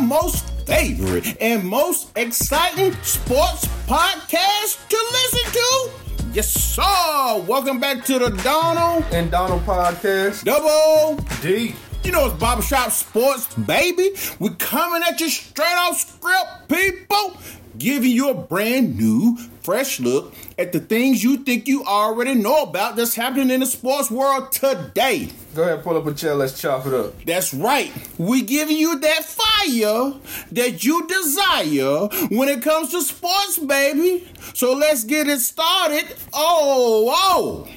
most favorite and most exciting sports podcast to listen to. Yes, sir. Welcome back to the Donald and Donald podcast. Double D. You know it's Barbershop Sports, baby. We're coming at you straight off script, people. Giving you a brand new, fresh look at the things you think you already know about that's happening in the sports world today. Go ahead, pull up a chair. Let's chop it up. That's right. We giving you that fire that you desire when it comes to sports, baby. So let's get it started. Oh, oh.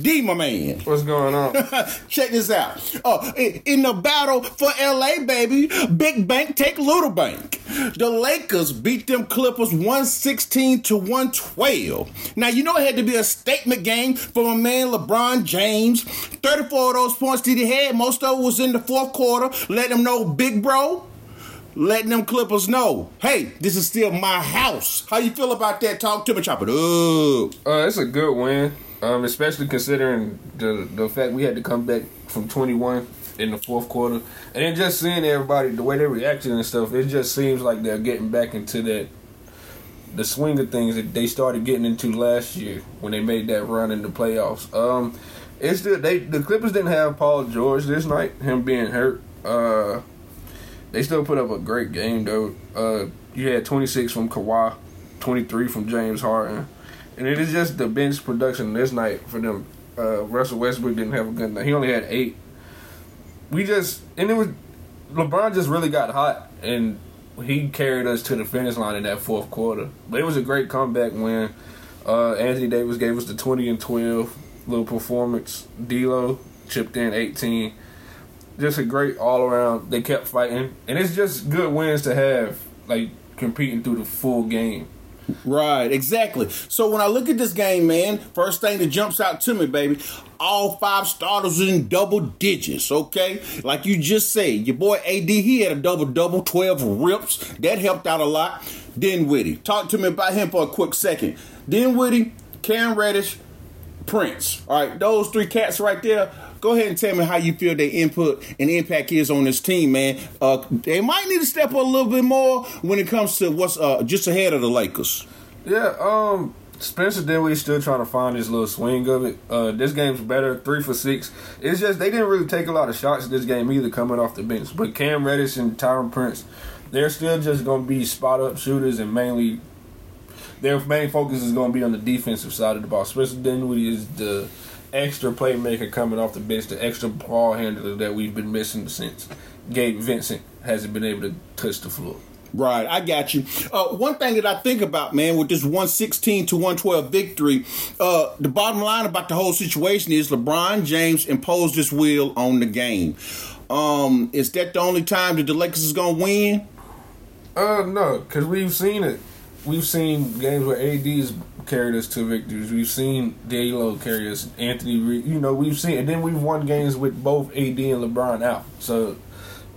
D, my man. What's going on? Check this out. Oh, in the battle for LA, baby, Big Bank take Little Bank. The Lakers beat them Clippers 116 to 112. Now, you know it had to be a statement game for my man LeBron James. 34 of those points that he had, most of it was in the fourth quarter. Let them know, big bro, letting them Clippers know, hey, this is still my house. How you feel about that? Talk to me, chop it up. Uh, it's a good win. Um, especially considering the the fact we had to come back from 21 in the fourth quarter, and then just seeing everybody the way they reacted and stuff, it just seems like they're getting back into that the swing of things that they started getting into last year when they made that run in the playoffs. Um, it's the they the Clippers didn't have Paul George this night, him being hurt. Uh, they still put up a great game though. Uh, you had 26 from Kawhi, 23 from James Harden and it is just the bench production this night for them. Uh, Russell Westbrook didn't have a good night. He only had eight. We just and it was LeBron just really got hot and he carried us to the finish line in that fourth quarter. But it was a great comeback when uh, Anthony Davis gave us the twenty and twelve little performance. D'Lo chipped in eighteen. Just a great all around. They kept fighting, and it's just good wins to have, like competing through the full game. Right, exactly. So when I look at this game, man, first thing that jumps out to me, baby, all five starters in double digits, okay? Like you just said, your boy AD, he had a double double, 12 rips. That helped out a lot. Dinwiddie. Talk to me about him for a quick second. Dinwiddie, Cam Reddish, Prince. All right, those three cats right there Go ahead and tell me how you feel their input and impact is on this team, man. Uh, they might need to step up a little bit more when it comes to what's uh, just ahead of the Lakers. Yeah, um, Spencer Dinwiddie's still trying to find his little swing of it. Uh, this game's better, three for six. It's just they didn't really take a lot of shots this game either, coming off the bench. But Cam Reddish and Taurean Prince, they're still just going to be spot up shooters and mainly their main focus is going to be on the defensive side of the ball. Spencer Dinwiddie is the extra playmaker coming off the bench, the extra ball handler that we've been missing since Gabe Vincent hasn't been able to touch the floor. Right, I got you. Uh, one thing that I think about, man, with this 116 to 112 victory, uh, the bottom line about the whole situation is LeBron James imposed his will on the game. Um, is that the only time that the Lakers is gonna win? Uh, no, because we've seen it. We've seen games where AD's carried us to victories. We've seen D'Lo carry us, Anthony. You know, we've seen, and then we've won games with both AD and LeBron out. So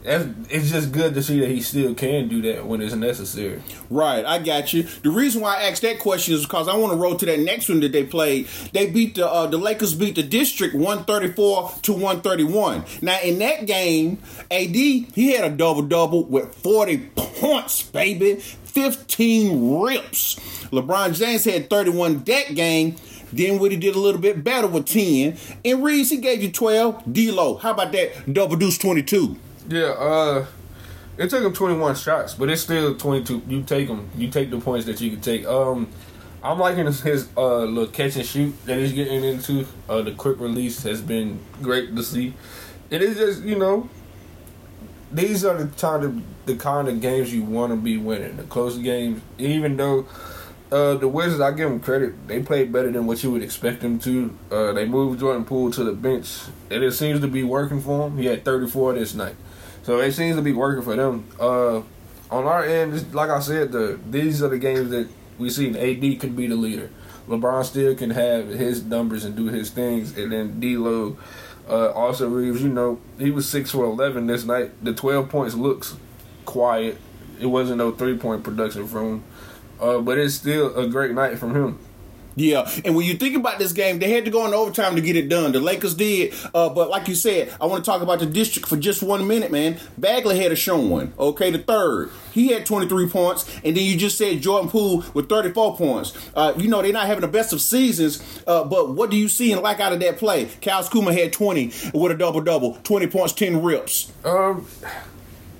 it's just good to see that he still can do that when it's necessary. Right, I got you. The reason why I asked that question is because I want to roll to that next one that they played. They beat the uh, the Lakers beat the District one thirty four to one thirty one. Now in that game, AD he had a double double with forty points, baby, fifteen rips. LeBron James had 31 that game. Dinwiddie did a little bit better with 10. And Reeves, he gave you 12. D-Lo, how about that double deuce 22? Yeah, uh, it took him 21 shots, but it's still 22. You take them. You take the points that you can take. Um, I'm liking his, his uh, little catch and shoot that he's getting into. Uh, the quick release has been great to see. It is just, you know, these are the kind of the kind of games you want to be winning. The close games, even though uh, the Wizards, I give them credit. They played better than what you would expect them to. Uh, they moved Jordan Poole to the bench, and it seems to be working for him. He had 34 this night, so it seems to be working for them. Uh, on our end, like I said, the these are the games that we see. AD could be the leader. LeBron still can have his numbers and do his things, and then D'Lo. Uh, also, Reeves, you know, he was six for eleven this night. The twelve points looks quiet. It wasn't no three point production from him. Uh, but it's still a great night from him. Yeah, and when you think about this game, they had to go in overtime to get it done. The Lakers did, uh, but like you said, I want to talk about the district for just one minute, man. Bagley had a showing. Okay, the third, he had 23 points, and then you just said Jordan Poole with 34 points. Uh, you know they're not having the best of seasons, uh, but what do you see and like out of that play? Kyle Kuzma had 20 with a double double, 20 points, 10 rips. Um,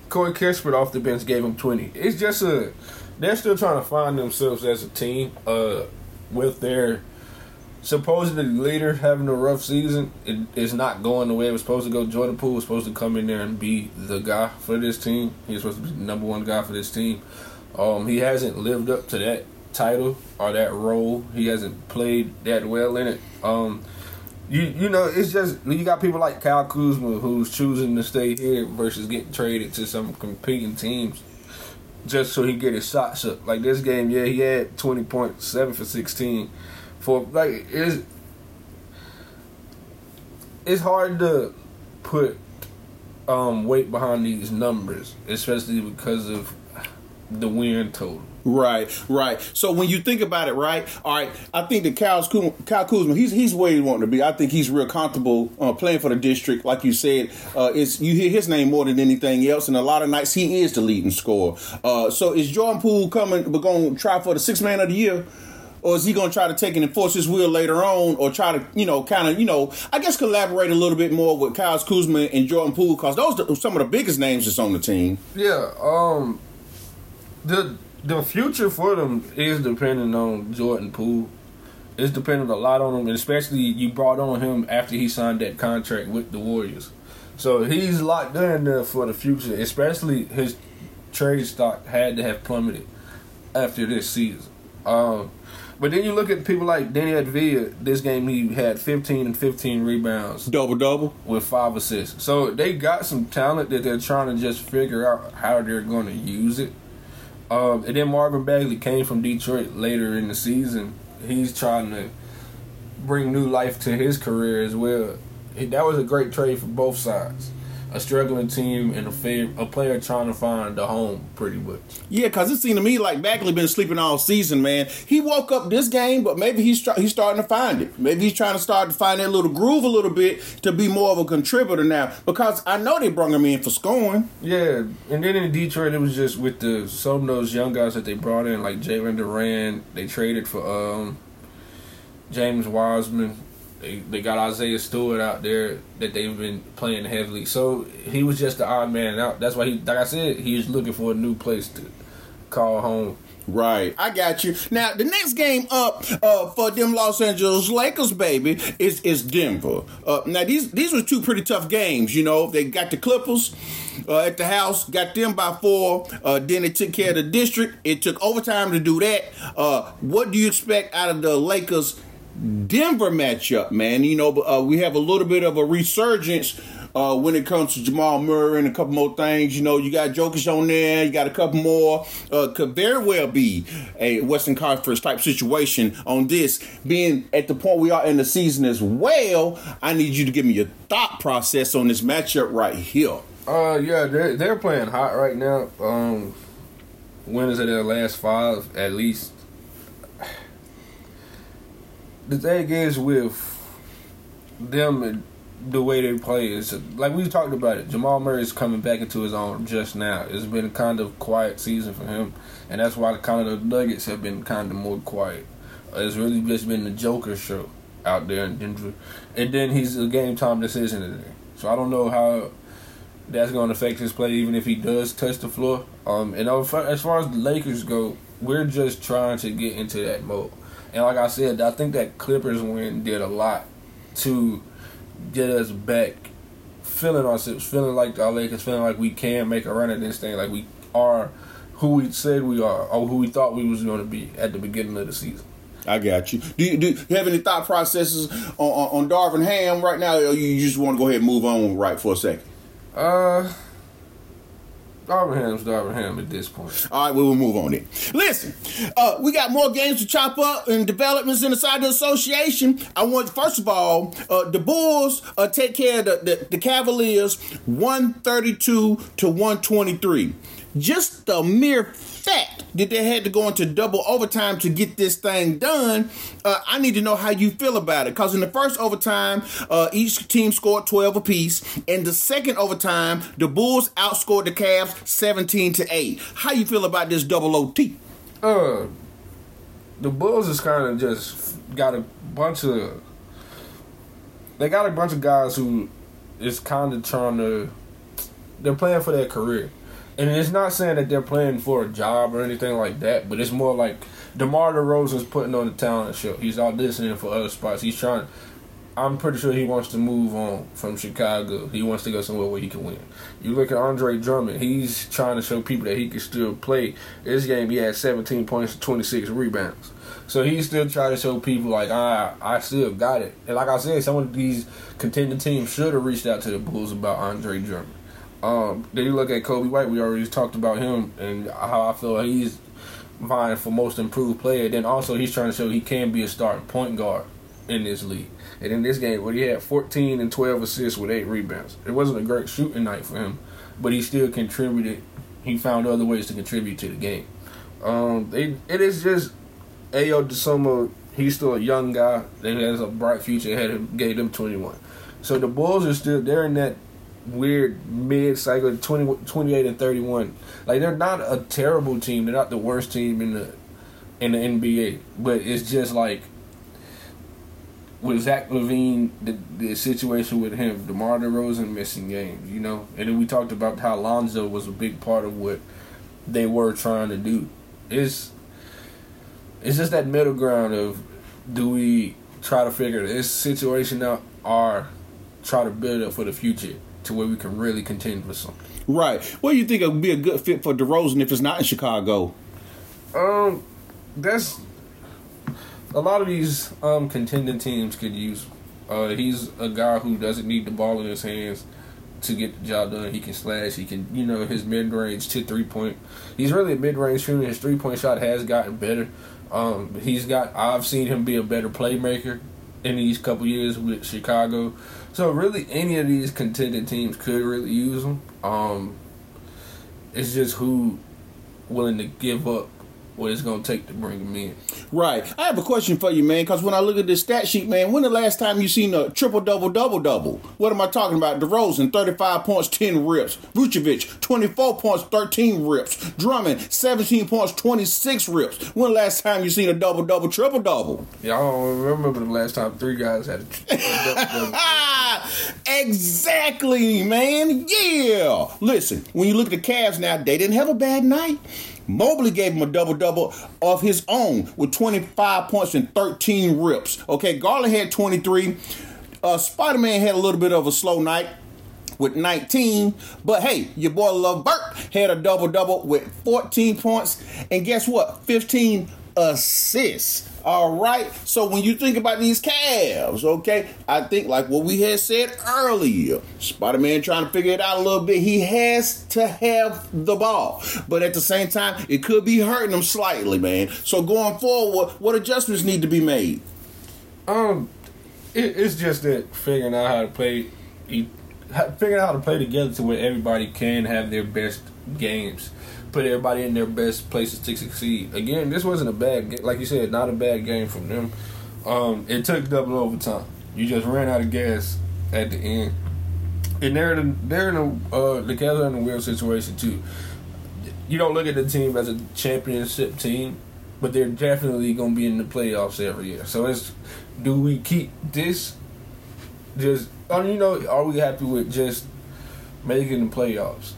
Corey Kispert off the bench gave him 20. It's just a they're still trying to find themselves as a team. Uh with their supposedly leader having a rough season, it is not going the way it was supposed to go. Jordan Poole was supposed to come in there and be the guy for this team. He's supposed to be the number one guy for this team. Um, he hasn't lived up to that title or that role. He hasn't played that well in it. Um, you you know it's just you got people like Kyle Kuzma who's choosing to stay here versus getting traded to some competing teams just so he get his shots up. Like this game, yeah, he had twenty point seven for sixteen. For like it's it's hard to put um, weight behind these numbers, especially because of the win total. Right, right. So when you think about it, right, all right, I think that Kyle Kuzma, Kyle Kuzma he's he's where he wanting to be. I think he's real comfortable uh, playing for the district, like you said. Uh, it's you hear his name more than anything else, and a lot of nights he is the leading scorer. Uh, so is Jordan Poole coming? We're going to try for the six man of the year. Or is he going to try to take and enforce his will later on, or try to, you know, kind of, you know, I guess collaborate a little bit more with Kyle Kuzma and Jordan Poole because those are some of the biggest names that's on the team. Yeah, um, the the future for them is depending on Jordan Poole. It's dependent a lot on him, and especially you brought on him after he signed that contract with the Warriors. So he's locked in there for the future. Especially his trade stock had to have plummeted after this season. Um, but then you look at people like Danny Avdija. This game he had 15 and 15 rebounds, double double with five assists. So they got some talent that they're trying to just figure out how they're going to use it. Um, and then Marvin Bagley came from Detroit later in the season. He's trying to bring new life to his career as well. That was a great trade for both sides. A struggling team and a, fav- a player trying to find a home, pretty much. Yeah, because it seemed to me like Bagley been sleeping all season, man. He woke up this game, but maybe he's he's starting to find it. Maybe he's trying to start to find that little groove a little bit to be more of a contributor now. Because I know they brought him in for scoring. Yeah, and then in Detroit, it was just with the some of those young guys that they brought in, like Jalen Duren. They traded for um, James Wiseman they, they got Isaiah Stewart out there that they've been playing heavily. So he was just the odd man out. That's why he, like I said, he was looking for a new place to call home. Right, I got you. Now the next game up uh, for them Los Angeles Lakers, baby, is is Denver. Uh, now these these were two pretty tough games. You know, they got the Clippers uh, at the house, got them by four. Uh, then they took care of the district. It took overtime to do that. Uh, what do you expect out of the Lakers Denver matchup, man. You know, uh, we have a little bit of a resurgence uh, when it comes to Jamal Murray and a couple more things. You know, you got Jokic on there, you got a couple more. Uh, could very well be a Western Conference type situation on this. Being at the point we are in the season as well, I need you to give me your thought process on this matchup right here. Uh, yeah, they're they're playing hot right now. Um, winners of their last five, at least the thing is with them and the way they play is like we talked about it. Jamal Murray is coming back into his own just now. It's been kind of quiet season for him, and that's why the kind of the Nuggets have been kind of more quiet. It's really just been the Joker show out there in Denver, and then he's a game time decision today. So I don't know how that's going to affect his play, even if he does touch the floor. Um, and as far as the Lakers go, we're just trying to get into that mode. And like I said, I think that Clippers win did a lot to get us back feeling ourselves, feeling like our Lakers, feeling like we can make a run at this thing, like we are who we said we are, or who we thought we was going to be at the beginning of the season. I got you. Do you, do you have any thought processes on, on, on Darvin Ham right now, or you just want to go ahead and move on right for a second? Uh, Darvin Ham's Darvin Ham at this point. All right, we will move on then. Listen, uh, we got more games to chop up and developments inside the association. I want, first of all, uh, the Bulls uh, take care of the, the, the Cavaliers 132 to 123. just the mere fact that they had to go into double overtime to get this thing done, uh, I need to know how you feel about it. Because in the first overtime, uh, each team scored 12 apiece. In the second overtime, the Bulls outscored the Cavs 17 to 8. How you feel about this double OT? Uh, the Bulls is kind of just got a bunch of. They got a bunch of guys who is kind of trying to. They're playing for their career. And it's not saying that they're playing for a job or anything like that, but it's more like DeMar DeRozan's putting on the talent show. He's auditioning for other spots. He's trying. I'm pretty sure he wants to move on from Chicago. He wants to go somewhere where he can win. You look at Andre Drummond. He's trying to show people that he can still play. This game, he had 17 points and 26 rebounds. So he's still trying to show people like I I still got it. And like I said, some of these contending teams should have reached out to the Bulls about Andre Drummond. Um, then you look at Coby White. We already talked about him and how I feel he's vying for most improved player. Then also he's trying to show he can be a starting point guard in this league. And in this game, where he had 14 and 12 assists with eight rebounds, it wasn't a great shooting night for him, but he still contributed. He found other ways to contribute to the game. Um, they, it is just Ayo Dosunmu. He's still a young guy that has a bright future ahead of him. Gave them 21. So the Bulls are still they're in that weird mid cycle 20, 28 and 31 like they're not a terrible team. They're not the worst team in the in the nba but it's just like with Zach LaVine, the, the situation with him, DeMar DeRozan missing games, you know, and then we talked about how Lonzo was a big part of what they were trying to do. It's it's just that middle ground of do we try to figure this situation out or try to build up for the future to where we can really contend for something. Right. What do you think would be a good fit for DeRozan if it's not in Chicago? Um, that's a lot of these um contending teams could use. Uh, he's a guy who doesn't need the ball in his hands to get the job done. He can slash. He can, you know, his mid range to three point. He's really a mid range shooter. His three point shot has gotten better. Um, he's got. I've seen him be a better playmaker in these couple years with Chicago. So really, any of these contending teams could really use him. Um, it's just who willing to give up what it's gonna take to bring him in. Right. I have a question for you, man. Because when I look at this stat sheet, man, when the last time you seen a triple double double double? What am I talking about? DeRozan, thirty-five points, ten rips. Vucevic, twenty-four points, thirteen rips. Drummond, seventeen points, twenty-six rips. When the last time you seen a double double triple double? Yeah, I don't remember the last time three guys had a triple double. exactly, man. Yeah. Listen, when you look at the Cavs now, they didn't have a bad night. Mobley gave him a double double of his own with 25 points and 13 rips. Okay, Garland had 23. Uh, Spider Man had a little bit of a slow night with 19. But hey, your boy LeVert had a double double with 14 points. And guess what? 15 assists. All right. So when you think about these Cavs, okay, I think like what we had said earlier, Spider Man trying to figure it out a little bit. He has to have the ball, but at the same time, it could be hurting him slightly, man. So going forward, what adjustments need to be made? Um, it, it's just that figuring out how to play, figuring out how to play together to where everybody can have their best games put everybody in their best places to succeed. Again, this wasn't a bad game. Like you said, not a bad game from them. Um, it took double overtime. You just ran out of gas at the end. And they're in a, they're in a uh, together in a weird situation too. You don't look at the team as a championship team, but they're definitely going to be in the playoffs every year. So it's do we keep this? Just oh, you know, are we happy with just making the playoffs,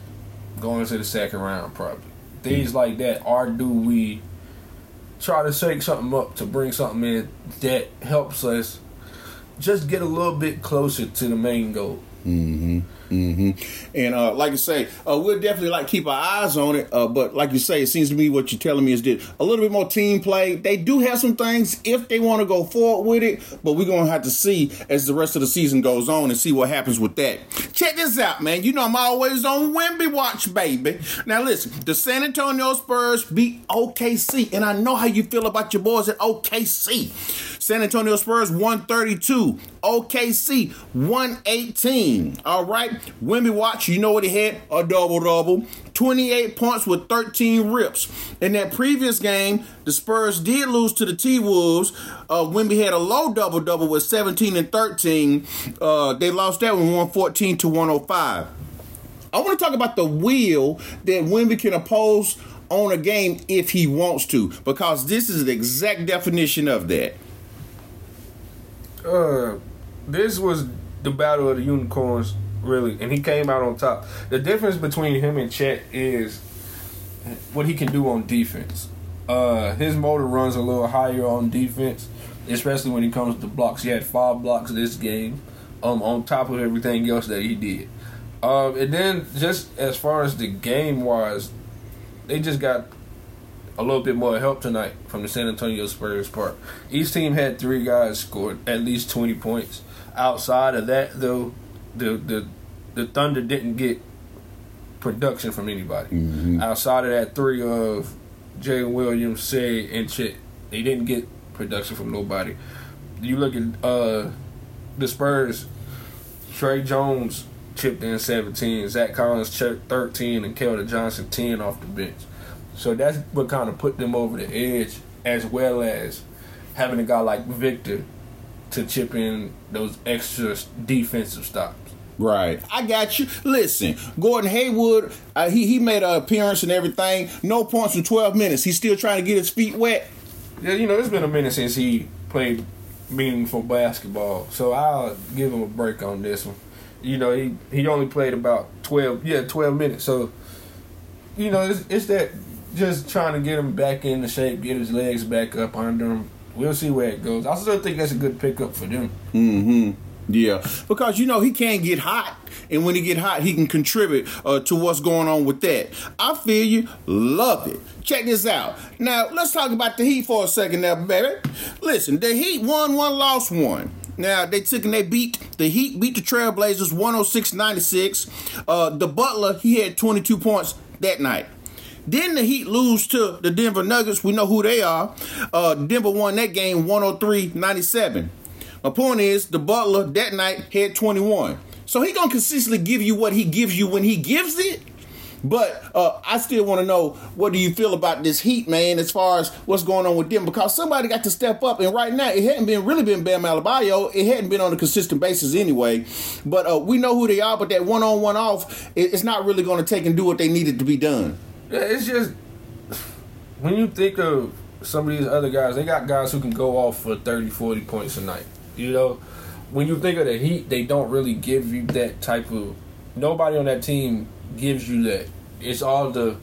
going to the second round probably? Things like that, or do we try to shake something up to bring something in that helps us just get a little bit closer to the main goal? Mm-hmm. Mm-hmm. And uh, like I say, uh, we'll definitely like keep our eyes on it. Uh, but like you say, it seems to me what you're telling me is that a little bit more team play. They do have some things if they want to go forward with it, but we're gonna have to see as the rest of the season goes on and see what happens with that. Check this out, man. You know I'm always on Wemby watch, baby. Now listen, the San Antonio Spurs beat OKC, and I know how you feel about your boys at OKC. San Antonio Spurs 132. OKC 118. All right. Wemby Watch, you know what he had? A double double. 28 points with 13 rips. In that previous game, the Spurs did lose to the T Wolves. Uh, Wemby had a low double double with 17 and 13. Uh, they lost that one 114 to 105. I want to talk about the will that Wemby can oppose on a game if he wants to, because this is the exact definition of that. Uh, this was the battle of the unicorns, really, and he came out on top. The difference between him and Chet is what he can do on defense. Uh, his motor runs a little higher on defense, especially when it comes to blocks. He had five blocks this game, um, on top of everything else that he did. Um, and then just as far as the game wise, they just got a little bit more help tonight from the San Antonio Spurs part. Each team had three guys scored at least twenty points. Outside of that, though, the the the Thunder didn't get production from anybody. Mm-hmm. Outside of that three of Jalen Williams, Say, and Chet, they didn't get production from nobody. You look at uh, the Spurs, Tre Jones chipped in 17, Zach Collins chipped 13, and Keldon Johnson 10 off the bench. So that's what kind of put them over the edge, as well as having a guy like Victor to chip in those extra defensive stops. Right. I got you. Listen, Gordon Hayward, uh, he, he made an appearance and everything. No points in 12 minutes. He's still trying to get his feet wet. Yeah, you know, it's been a minute since he played meaningful basketball, so I'll give him a break on this one. You know, he, he only played about 12, yeah, 12 minutes. So, you know, it's, it's that just trying to get him back into shape, get his legs back up under him. We'll see where it goes. I still think that's a good pickup for them. Mm-hmm. Yeah, because you know he can't get hot, and when he get hot, he can contribute uh, to what's going on with that. I feel you, love it. Check this out. Now let's talk about the Heat for a second, now, baby. Listen, the Heat won one, lost one. Now they took and they beat the Heat, beat the Trailblazers 106-96. Uh, the Butler he had 22 points that night. Then the Heat lose to the Denver Nuggets. We know who they are. Uh, Denver won that game 103-97. My point is, the Butler that night had 21. So he gonna consistently give you what he gives you when he gives it. But uh, I still want to know what do you feel about this Heat, man, as far as what's going on with them? Because somebody got to step up, and right now it hadn't been really been Bam Adebayo. It hadn't been on a consistent basis anyway. But uh, we know who they are. But that one on one off, it's not really going to take and do what they needed to be done. Yeah, it's just when you think of some of these other guys, they got guys who can go off for 30, 40 points a night. You know, when you think of the Heat, they don't really give you that type of. Nobody on that team gives you that. It's all the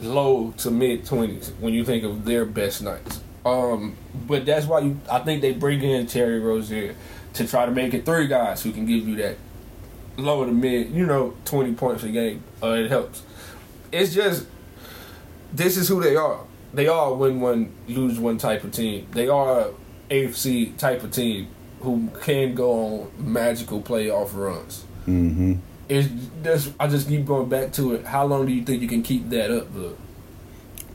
low to mid twenties when you think of their best nights. Um, but that's why you. I think they bring in Terry Rozier to try to make it three guys who can give you that low to mid, you know, twenty points a game. Uh, it helps. It's just this is who they are. They are win one, lose one type of team. They are AFC type of team who can go on magical playoff runs. Mm-hmm. It's that's I just keep going back to it. How long do you think you can keep that up? Look?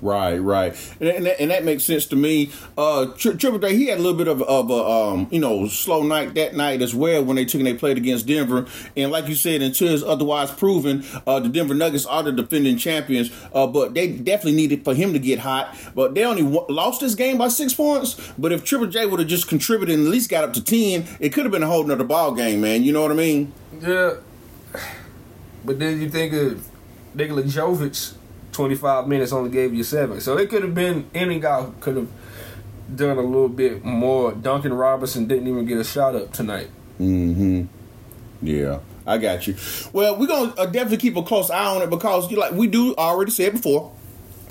Right, right, and, and, that, and that makes sense to me. Uh, Tri- Triple J, he had a little bit of, of a um, you know slow night that night as well when they took and they played against Denver. And like you said, until it's otherwise proven, uh, the Denver Nuggets are the defending champions. Uh, but they definitely needed for him to get hot. But they only w- lost this game by six points. But if Triple J would have just contributed and at least got up to ten, it could have been a whole nother ball game, man. You know what I mean? Yeah. But then you think of Nikola Jovic, twenty five minutes only gave you seven. So it could have been any guy could have done a little bit more. Duncan Robinson didn't even get a shot up tonight. Mm-hmm. Yeah, I got you. Well, we're gonna uh, definitely keep a close eye on it because you like we do already said before.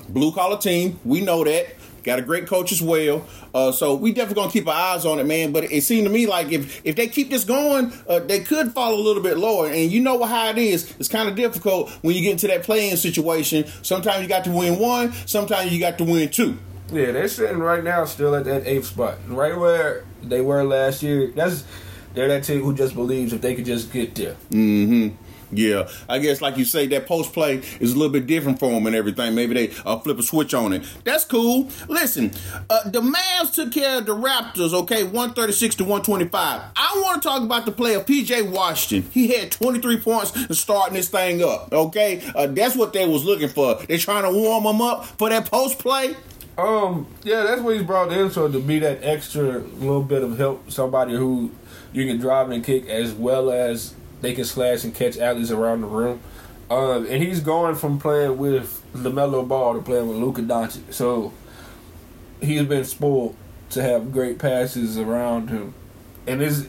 Blue collar team, we know that. Got a great coach as well, uh, so we definitely gonna keep our eyes on it, man. But it seemed to me like if if they keep this going, uh, they could fall a little bit lower. And you know how it is; it's kind of difficult when you get into that playing situation. Sometimes you got to win one, sometimes you got to win two. Yeah, they're sitting right now still at that eighth spot, right where they were last year. That's they're that team who just believes if they could just get there. Mm-hmm. Yeah, I guess like you say, that post play is a little bit different for them and everything. Maybe they uh, flip a switch on it. That's cool. Listen, uh, the Mavs took care of the Raptors. Okay, one thirty six to one twenty five. I want to talk about the play of PJ Washington. He had twenty three points starting this thing up. Okay, uh, that's what they was looking for. They're trying to warm him up for that post play. Um, yeah, that's what he's brought in so to be that extra little bit of help, somebody who you can drive and kick as well as they can slash and catch alleys around the room. Um, and he's going from playing with LaMelo Ball to playing with Luka Doncic. So he's been spoiled to have great passes around him. And it's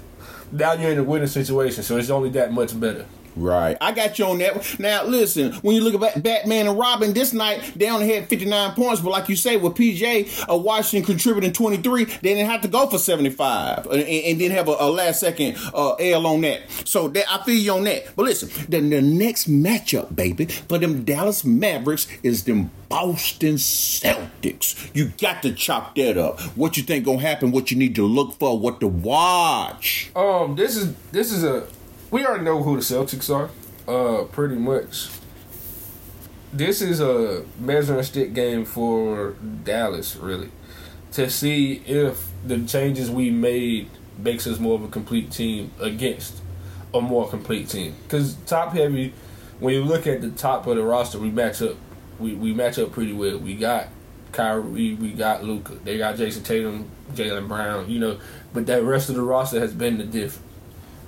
now you're in a winning situation, so it's only that much better. Right. I got you on that. Now, listen, when you look at Batman and Robin this night, they only had 59 points, but like you say, with PJ uh, Washington contributing 23, they didn't have to go for 75 and, and then have a, a last second uh, L on that. So that, I feel you on that. But listen, the, the next matchup, baby, for them Dallas Mavericks is them Boston Celtics. You got to chop that up. What you think gonna happen? What you need to look for? What to watch? Um, this is this is a we already know who the Celtics are. Uh, pretty much. This is a measuring stick game for Dallas, really, to see if the changes we made makes us more of a complete team against a more complete team. Because top heavy, when you look at the top of the roster, we match up. We we match up pretty well. We got Kyrie, we got Luka. They got Jayson Tatum, Jaylen Brown. You know, but that rest of the roster has been the difference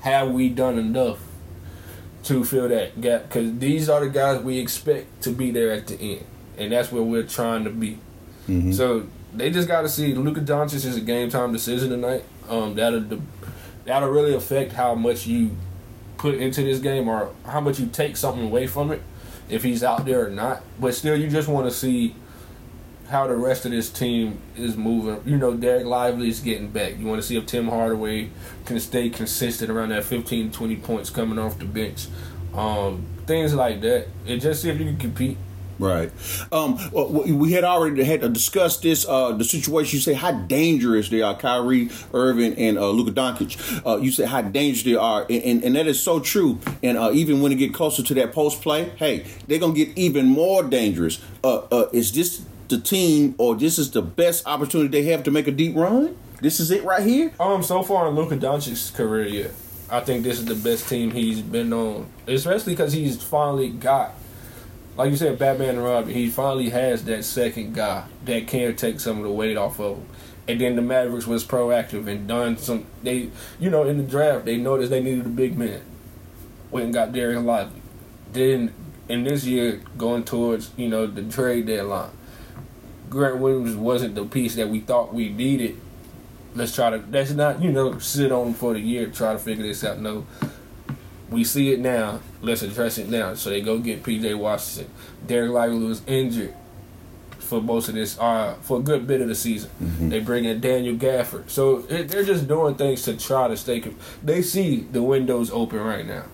have we done enough to fill that gap? Because these are the guys we expect to be there at the end, and that's where we're trying to be. Mm-hmm. So they just got to see Luka Doncic is a game time decision tonight. Um, that'll that'll really affect how much you put into this game or how much you take something away from it if he's out there or not. But still, you just want to see how the rest of this team is moving. You know, Dereck Lively is getting back. You want to see if Tim Hardaway can stay consistent around that 15, 20 points coming off the bench. Um, things like that. And just see if you can compete. Right. Um, we had already had to discuss this. Uh, the situation. You say how dangerous they are, Kyrie Irving and uh, Luka Doncic. Uh, you say how dangerous they are, and, and, and that is so true. And uh, even when they get closer to that post play, hey, they're gonna get even more dangerous. Uh, uh, is this the team or this is the best opportunity they have to make a deep run? This is it right here. Um, so far in Luka Doncic's career, yeah, I think this is the best team he's been on, especially because he's finally got, like you said, Batman and Robin. He finally has that second guy that can take some of the weight off of him. And then the Mavericks was proactive and done some. They, you know, in the draft they noticed they needed a big man. Went and got Dereck Lively. Then in this year, going towards you know the trade deadline Grant Williams wasn't the piece that we thought we needed. Let's try to. That's not you know sit on for the year try to figure this out. No, we see it now. Let's address it now. So they go get P.J. Washington. Dereck Lively was injured for most of this, uh, for a good bit of the season. Mm-hmm. They bring in Daniel Gafford. So it, they're just doing things to try to stay. They see the windows open right now.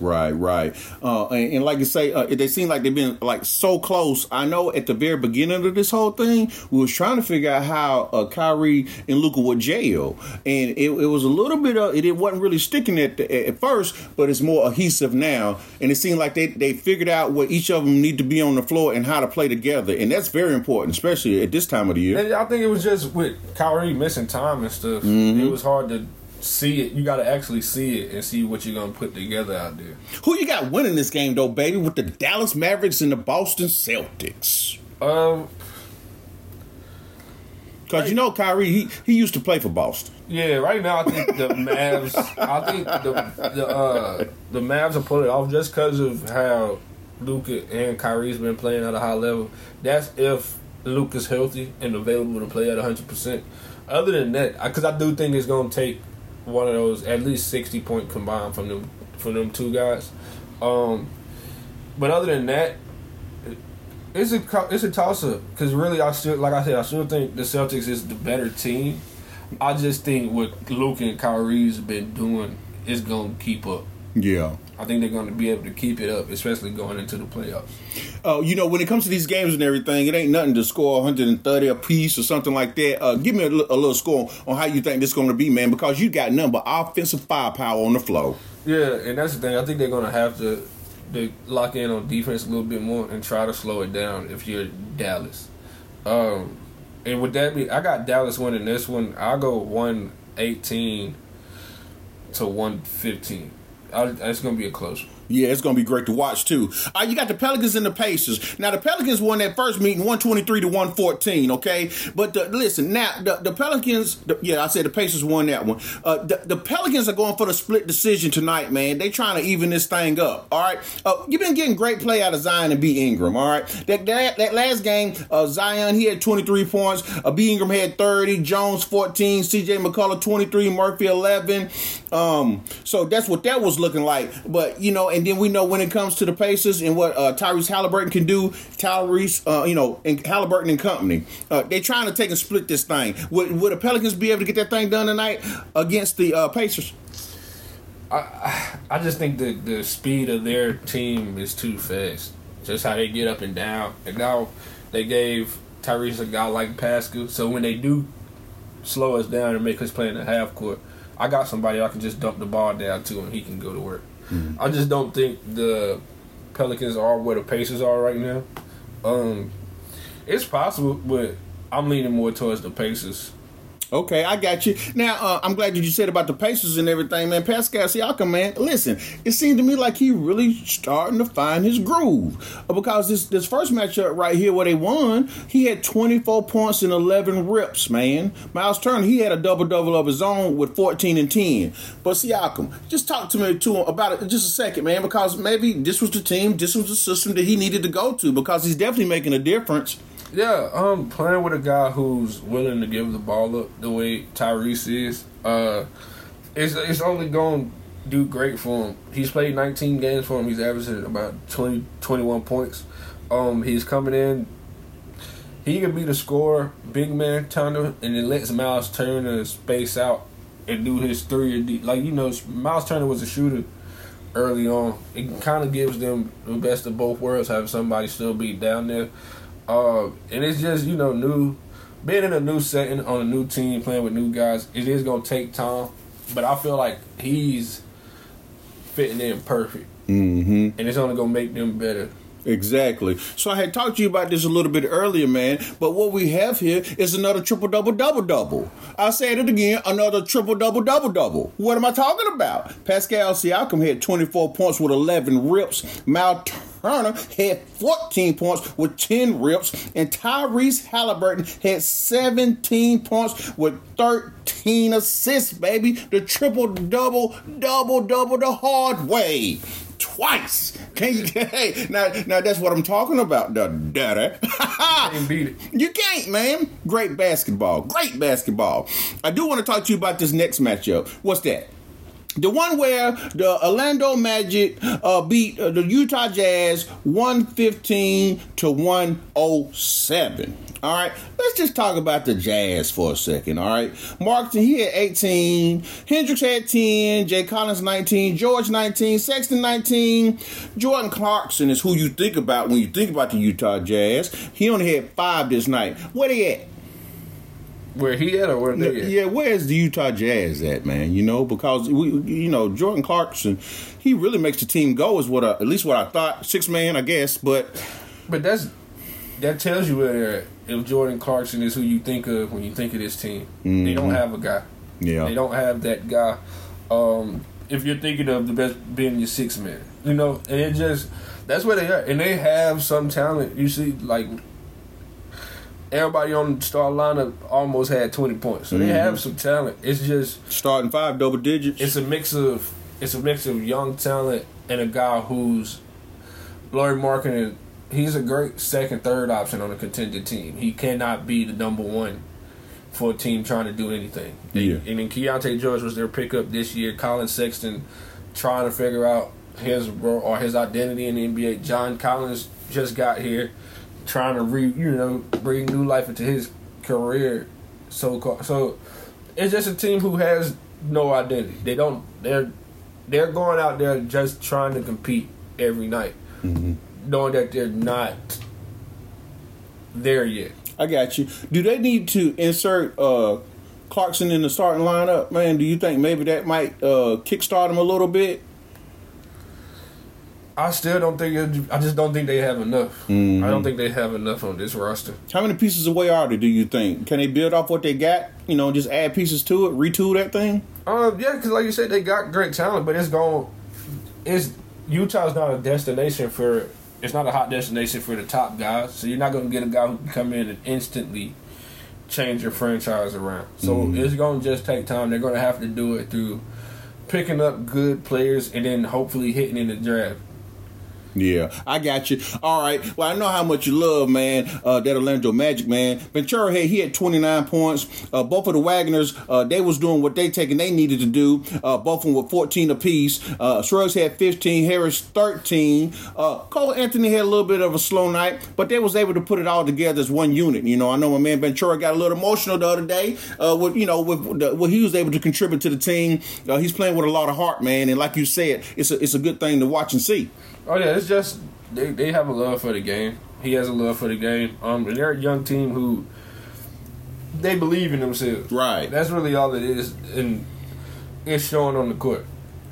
Right, right. Uh, and, and, like you say, uh, they seem like they've been like so close. I know at the very beginning of this whole thing, we was trying to figure out how uh, Kyrie and Luka would jail, and it, it was a little bit of it, it wasn't really sticking at the, at first, but it's more adhesive now. And it seemed like they they figured out what each of them need to be on the floor and how to play together, and that's very important, especially at this time of the year. And I think it was just with Kyrie missing time and stuff. Mm-hmm. It was hard to see it. You got to actually see it and see what you're gonna put together out there. Who you got winning this game though, baby? With the Dallas Mavericks and the Boston Celtics. Um. Cause you know Kyrie, he, he used to play for Boston. Yeah, right now I think the Mavs. I think the the uh, the Mavs are pulling off just because of how Luka and Kyrie's been playing at a high level. That's if Luka's healthy and available to play at hundred percent. Other than that, because I do think it's gonna take one of those at least sixty point combined from them from them two guys. Um, but other than that, it's a it's a toss up because really I still like I said I still think the Celtics is the better team. I just think what Luke and Kyrie's been doing is gonna keep up. Yeah. I think they're going to be able to keep it up, especially going into the playoffs. Uh, you know, when it comes to these games and everything, it ain't nothing to score 130 a piece or something like that. Uh, give me a, a, little score on how you think this is going to be, man, because you got number offensive firepower on the floor. Yeah, and that's the thing. I think they're gonna have to to lock in on defense a little bit more and try to slow it down if you're Dallas. Um, and with that be, I got Dallas winning this one. I'll go one eighteen to one fifteen. It's gonna be a close one. Yeah, it's going to be great to watch too. Uh, you got the Pelicans and the Pacers. Now the Pelicans won that first meeting, one twenty three to one fourteen. Okay, but the, listen now, the, the Pelicans. The, yeah, I said the Pacers won that one. Uh, the, the, Pelicans are going for the split decision tonight, man. They trying to even this thing up. All right, uh, you've been getting great play out of Zion and B Ingram. All right, that that, that last game, uh, Zion he had twenty three points. Uh, B Ingram had thirty. Jones fourteen. C J McCollum twenty three. Murphy eleven. Um, so that's what that was looking like. But you know, and then we know when it comes to the Pacers and what uh, Tyrese Halliburton can do, Tyrese, uh, you know, and Halliburton and company, uh, they're trying to take and split this thing. Would, would the Pelicans be able to get that thing done tonight against the uh, Pacers? I I just think the the speed of their team is too fast. Just how they get up and down. And now they gave Tyrese a guy like Pascal, so when they do slow us down and make us play in the half court, I got somebody I can just dump the ball down to and he can go to work. Mm-hmm. I just don't think the Pelicans are where the Pacers are right now. Um, it's possible, but I'm leaning more towards the Pacers. Okay, I got you. Now, uh, I'm glad you said about the Pacers and everything, man. Pascal Siakam, man, listen, it seemed to me like he really starting to find his groove. Uh, because this this first matchup right here where they won, he had 24 points and 11 rips, man. Miles Turner, he had a double-double of his own with 14 and 10. But Siakam, just talk to me to him about it just a second, man, because maybe this was the team, this was the system that he needed to go to because he's definitely making a difference. Yeah, um, playing with a guy who's willing to give the ball up the way Tyrese is, uh, it's it's only going to do great for him. He's played 19 games for him. He's averaging about 20, 21 points. Um, he's coming in. He can be the scorer, big man Turner, and it lets Miles Turner space out and do his three. Like you know, Miles Turner was a shooter early on. It kind of gives them the best of both worlds, having somebody still be down there. Uh, and it's just you know new, being in a new setting on a new team, playing with new guys. It is gonna take time, but I feel like he's fitting in perfect, mm-hmm. and it's only gonna make them better. Exactly. So I had talked to you about this a little bit earlier, man. But what we have here is another triple double double double. I said it again, another triple double double double. What am I talking about? Pascal Siakam had 24 points with 11 rips. Mal Turner had 14 points with 10 rips, and Tyrese Halliburton had 17 points with 13 assists, baby. The triple double, double, double the hard way twice. Can you? Hey, now, now that's what I'm talking about, the daddy. can't beat it. You can't, man. Great basketball. Great basketball. I do want to talk to you about this next matchup. What's that? The one where the Orlando Magic uh, beat uh, the Utah Jazz 115 to 107. All right, let's just talk about the Jazz for a second. All right, Markkanen he had 18, Hendricks had 10, Jay Collins 19, George 19, Sexton 19, Jordan Clarkson is who you think about when you think about the Utah Jazz. He only had five this night. Where they at? Where he at or where they at? Yeah, where's the Utah Jazz at, man? You know, because we, you know, Jordan Clarkson, he really makes the team go. Is what I, at least what I thought. Six man, I guess, but but that's that tells you where they're at. If Jordan Clarkson is who you think of when you think of this team, mm-hmm. they don't have a guy. Yeah, they don't have that guy. Um, if you're thinking of the best being your six man, you know, and it just that's where they are, and they have some talent. You see, like everybody on the star lineup almost had 20 points. So mm-hmm. they have some talent. It's just starting five double digits. It's a mix of it's a mix of young talent and a guy who's Lauri Markkanen. He's a great second, third option on a contended team. He cannot be the number one for a team trying to do anything. Yeah. And then Keyonte George was their pickup this year. Collin Sexton trying to figure out his role or his identity in the NBA. John Collins just got here trying to re you know bring new life into his career. So called. so it's just a team who has no identity. They don't. They're they're going out there just trying to compete every night, mm-hmm. knowing that they're not there yet. I got you. Do they need to insert uh, Clarkson in the starting lineup, man? Do you think maybe that might uh, kickstart him a little bit? I still don't think. It, I just don't think they have enough. Mm-hmm. I don't think they have enough on this roster. How many pieces away are they? Do you think? Can they build off what they got? You know, just add pieces to it, retool that thing. Um, yeah, because like you said, they got great talent, but it's going. It's Utah's not a destination for. It's not a hot destination for the top guys. So you're not going to get a guy who can come in and instantly change your franchise around. So Mm-hmm. it's going to just take time. They're going to have to do it through picking up good players and then hopefully hitting in the draft. Yeah, I got you. All right. Well, I know how much you love, man, uh, that Orlando Magic, man. Banchero had he had 29 points. Uh, both of the Wagners, uh, they was doing what they taking they needed to do. Uh, both of them with 14 apiece. Uh, Suggs had 15, Harris 13. Uh, Cole Anthony had a little bit of a slow night, but they was able to put it all together as one unit. You know, I know my man Banchero got a little emotional the other day uh, with you know with the, what he was able to contribute to the team. He's playing with a lot of heart, man, and like you said, it's a it's a good thing to watch and see. Oh yeah, it's just they, they have a love for the game. He has a love for the game. Um, and they're a young team who they believe in themselves. Right. That's really all it is, and it's showing on the court.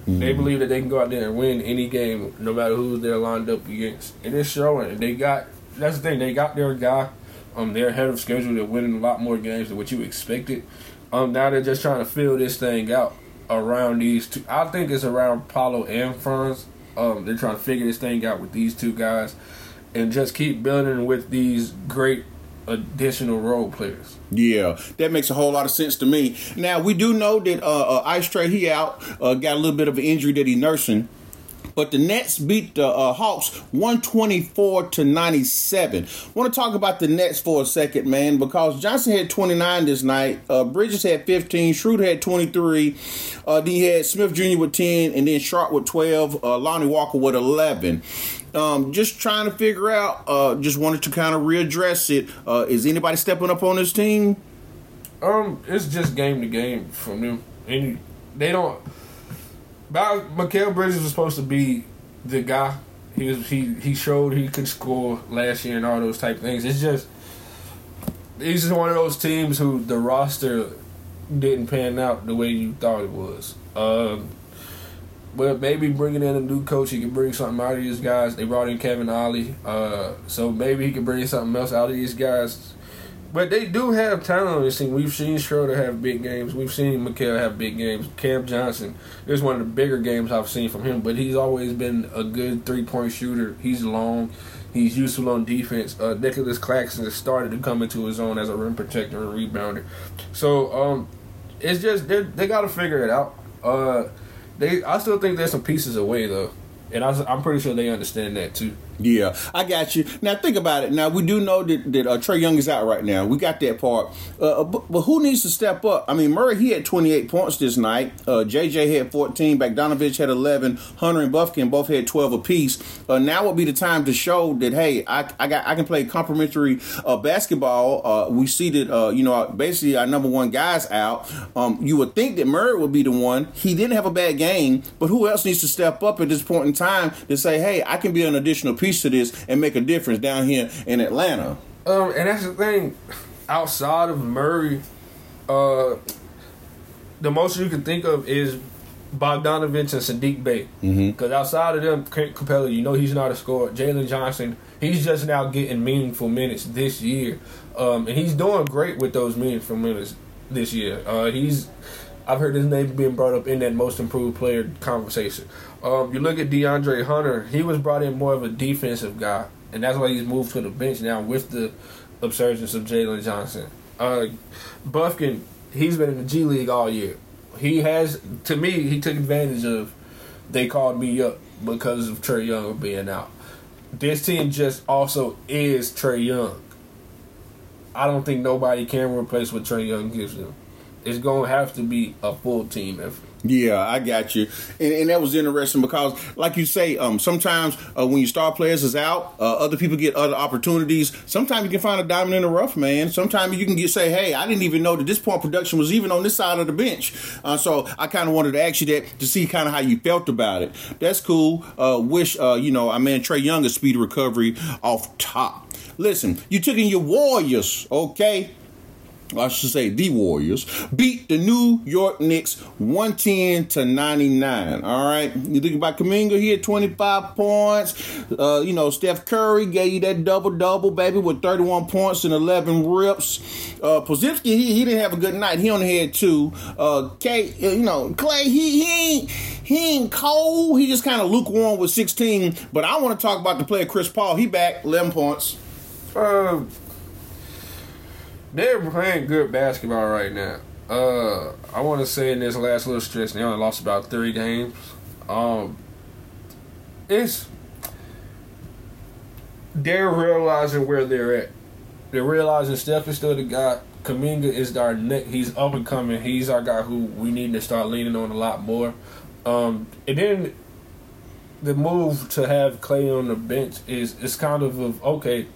They believe that they can go out there and win any game, no matter who they're lined up against, and it's showing. They got that's the thing. They got their guy. Um, they're ahead of schedule. They're winning a lot more games than what you expected. Um, now they're just trying to fill this thing out around these two. I think it's around Paolo and Franz. Um, they're trying to figure this thing out with these two guys, and just keep building with these great additional role players. Yeah, that makes a whole lot of sense to me. Now we do know that uh, uh, Ice Trae he out uh, got a little bit of an injury that he nursing. But the Nets beat the uh, Hawks 124 to 97. Want to talk about the Nets for a second, man, because Johnson had 29 this night. Uh, Bridges had 15. Schroeder had 23. Uh, then he had Smith Jr. with 10, and then Sharpe with 12. Uh, Lonnie Walker with 11. Um, just trying to figure out. Uh, just wanted to kind of readdress it. Uh, is anybody stepping up on this team? Um, it's just game to game from them, and they don't. About Mikal Bridges was supposed to be the guy. He was he he showed he could score last year and all those type things. It's just he's just one of those teams who the roster didn't pan out the way you thought it was. Um, but maybe bringing in a new coach, he can bring something out of these guys. They brought in Kevin Ollie, uh, so maybe he can bring something else out of these guys. But they do have talent on this team. We've seen Schroeder have big games. We've seen Mikal have big games. Cam Johnson, is one of the bigger games I've seen from him. But he's always been a good three point shooter. He's long. He's useful on defense. Uh, Nicolas Claxton has started to come into his own as a rim protector and rebounder. So um, it's just they they got to figure it out. Uh, they I still think there's some pieces away though, and I, I'm pretty sure they understand that too. Yeah, I got you. Now think about it. Now we do know that, that uh, Trae Young is out right now. We got that part. Uh, but, but who needs to step up? I mean, Murray he had 28 points this night. Uh, JJ had 14. Bogdanovich had 11. Hunter and Bufkin both had 12 apiece. Uh, now would be the time to show that hey, I, I got I can play complementary uh, basketball. Uh, we see that uh, you know basically our number one guys out. Um, you would think that Murray would be the one. He didn't have a bad game, but who else needs to step up at this point in time to say hey, I can be an additional piece to this and make a difference down here in Atlanta. Um, and that's the thing. Outside of Murray, uh, the most you can think of is Bogdanovich and Saddiq Bey. Because outside of them, Clint Capela, you know he's not a scorer. Jalen Johnson, he's just now getting meaningful minutes this year, um, and he's doing great with those meaningful minutes this year. Uh, he's I've heard his name being brought up in that most improved player conversation. Um, you look at DeAndre Hunter; he was brought in more of a defensive guy, and that's why he's moved to the bench now with the upsurgence of Jalen Johnson. Uh, Bufkin, he's been in the G League all year. He has, to me, he took advantage of. They called me up because of Trae Young being out. This team just also is Trae Young. I don't think nobody can replace what Trae Young gives them. It's gonna have to be a full team effort. Yeah, I got you, and, and that was interesting because, like you say, um, sometimes uh, when your star players is out, uh, other people get other opportunities. Sometimes you can find a diamond in the rough, man. Sometimes you can get say, "Hey, I didn't even know that this point production was even on this side of the bench." Uh, so I kind of wanted to ask you that to see kind of how you felt about it. That's cool. Uh, wish uh, you know, I mean, Trae Young a recovery off top. Listen, you took in your Warriors, okay? I should say the Warriors, beat the New York Knicks 110 to 99. All right. You think about Kuminga here, 25 points. Uh, you know, Steph Curry gave you that double double, baby, with 31 points and 11 rips. Uh, Podziemski, he, he didn't have a good night. He only had two. Uh, K, uh, you know, Clay, he, he ain't, he ain't cold. He just kind of lukewarm with 16. But I want to talk about the player Chris Paul. He back 11 points. Uh, they're playing good basketball right now. Uh, I want to say in this last little stretch, they only lost about three games. Um, it's they're realizing where they're at. They're realizing Steph is still the guy. Kuminga is our neck. He's up and coming. He's our guy who we need to start leaning on a lot more. Um, and then the move to have Clay on the bench is is kind of okay.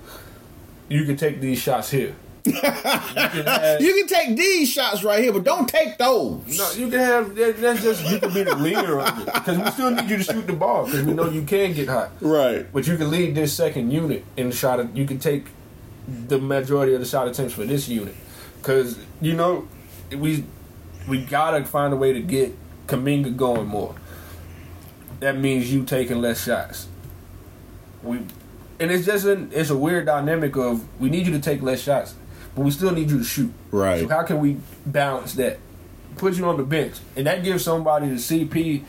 You can take these shots here. You, can have, you, can take these shots right here, but don't take those. No, you can have. That, that's just you can be the leader of it because we still need you to shoot the ball because we know you can get hot. Right. But you can lead this second unit in the shot. Of, you can take the majority of the shot attempts for this unit because you know we we gotta find a way to get Kuminga going more. That means you taking less shots. We and it's just an, it's a weird dynamic of we need you to take less shots, but we still need you to shoot. Right. So how can we balance that? Put you on the bench, and that gives somebody the CP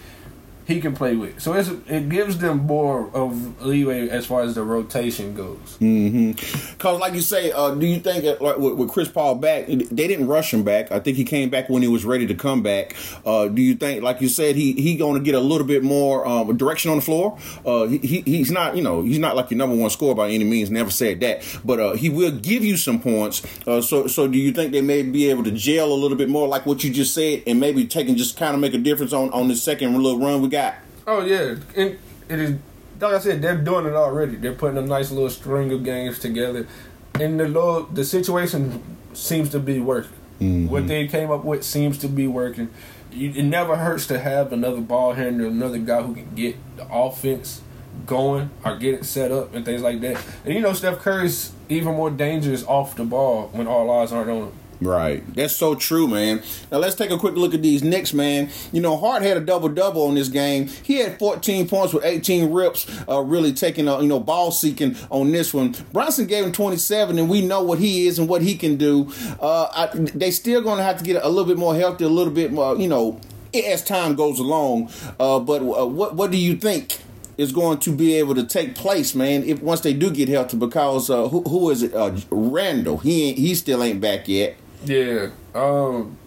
he can play with. So it gives them more of leeway as far as the rotation goes. Mm-hmm. Cause like you say, uh, do you think that, like, with, with, Chris Paul back, they didn't rush him back? I think he came back when he was ready to come back. Uh, do you think, like you said, he he going to get a little bit more um, direction on the floor? Uh, he, he's not, you know, he's not like your number one scorer by any means. Never said that, but uh, he will give you some points. Uh, so so do you think they may be able to gel a little bit more, like what you just said, and maybe taking just kind of make a difference on on the second little run we got? Oh yeah, and it is like I said, they're doing it already. They're putting a nice little string of games together, and the little, the situation seems to be working. Mm-hmm. What they came up with seems to be working. it never hurts to have another ball handler, another guy who can get the offense going or get it set up and things like that. And you know, Steph Curry's even more dangerous off the ball when all eyes aren't on him. Right. That's so true, man. Now let's take a quick look at these Knicks, man. You know, Hart had a double double on this game. He had 14 points with 18 rips, uh, really taking a you know ball seeking on this one. Brunson gave him 27, and we know what he is and what he can do. Uh, I, they still going to have to get a little bit more healthy, a little bit more, you know, as time goes along. Uh, but uh, what what do you think? is going to be able to take place, man. If once they do get healthy, because uh, who, who is it? Uh, Randle. He he still ain't back yet. Yeah. Um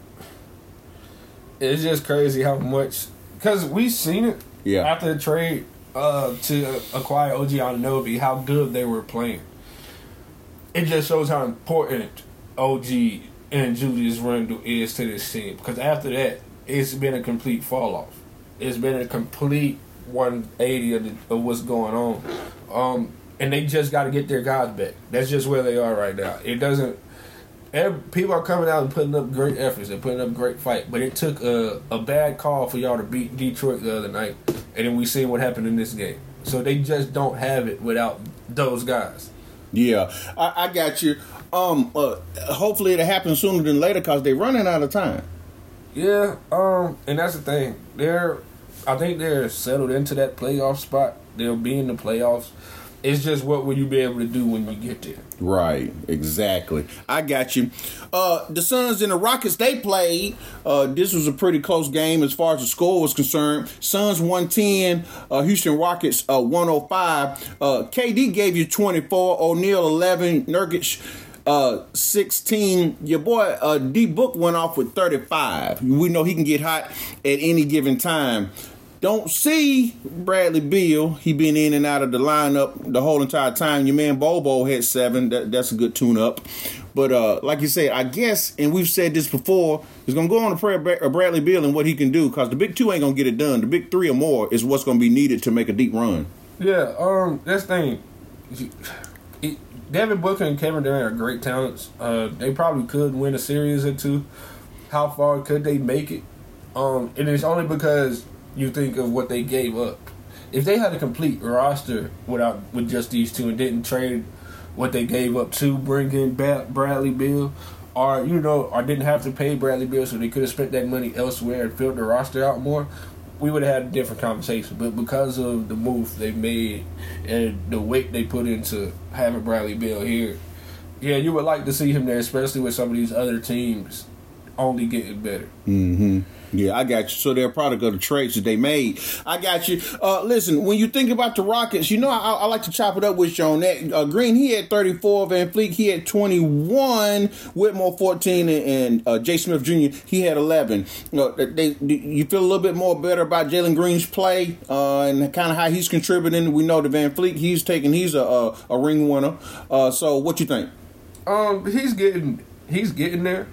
it's just crazy how much because we seen it yeah. after the trade uh, to acquire OG Anunoby, how good they were playing. It just shows how important OG and Julius Randle is to this team. Because after that, it's been a complete fall off. It's been a complete 180 of, the, of what's going on. Um, and they just got to get their guys back. That's just where they are right now. It doesn't every, people are coming out and putting up great efforts and putting up great fight. But it took a, a bad call for y'all to beat Detroit the other night, and then we see what happened in this game. So they just don't have it without those guys. Yeah, I, I got you. Um, uh, hopefully it happens sooner than later because they're running out of time. Yeah, um, and that's the thing. They're, I think they're settled into that playoff spot. They'll be in the playoffs. It's just what will you be able to do when you get there? Right, exactly. I got you. Uh, the Suns and the Rockets they played. Uh, this was a pretty close game as far as the score was concerned. Suns 110, uh, Houston Rockets uh, 105. Uh, KD gave you 24, O'Neale 11, Nurkic uh, 16. Your boy uh, D Book went off with 35. We know he can get hot at any given time. Don't see Bradley Beal. He been in and out of the lineup the whole entire time. Your man Bobo had seven. That, that's a good tune up. But uh, like you said, I guess, and we've said this before, going to go on to prayer Bradley Beal and what he can do because the big two ain't to get it done. The big three or more is what's to be needed to make a deep run. Yeah, um, that's thing. Devin Booker and Kevin Durant are great talents. Uh, they probably could win a series or two. How far could they make it? Um, and it's only because you think of what they gave up. If they had a complete roster without with just these two and didn't trade what they gave up to bring in Bradley Beal, or you know, or didn't have to pay Bradley Beal, so they could have spent that money elsewhere and filled the roster out more, we would have had a different conversation. But because of the move they made and the weight they put into having Bradley Beal here, yeah, you would like to see him there, especially with some of these other teams only getting better. Mm-hmm. Yeah, I got you. So they're a product of the trades that they made. I got you. Uh, listen, when you think about the Rockets, you know I, I like to chop it up with you on that. Uh, Green, he had 34. VanVleet, he had 21. Whitmore, 14. And, and uh, Jay Smith Jr., he had 11. You, know, they, you feel a little bit more better about Jalen Green's play uh, and kind of how he's contributing. We know the VanVleet, he's taking, he's a, a, a ring winner. Uh, so what you think? Um, he's getting he's getting there.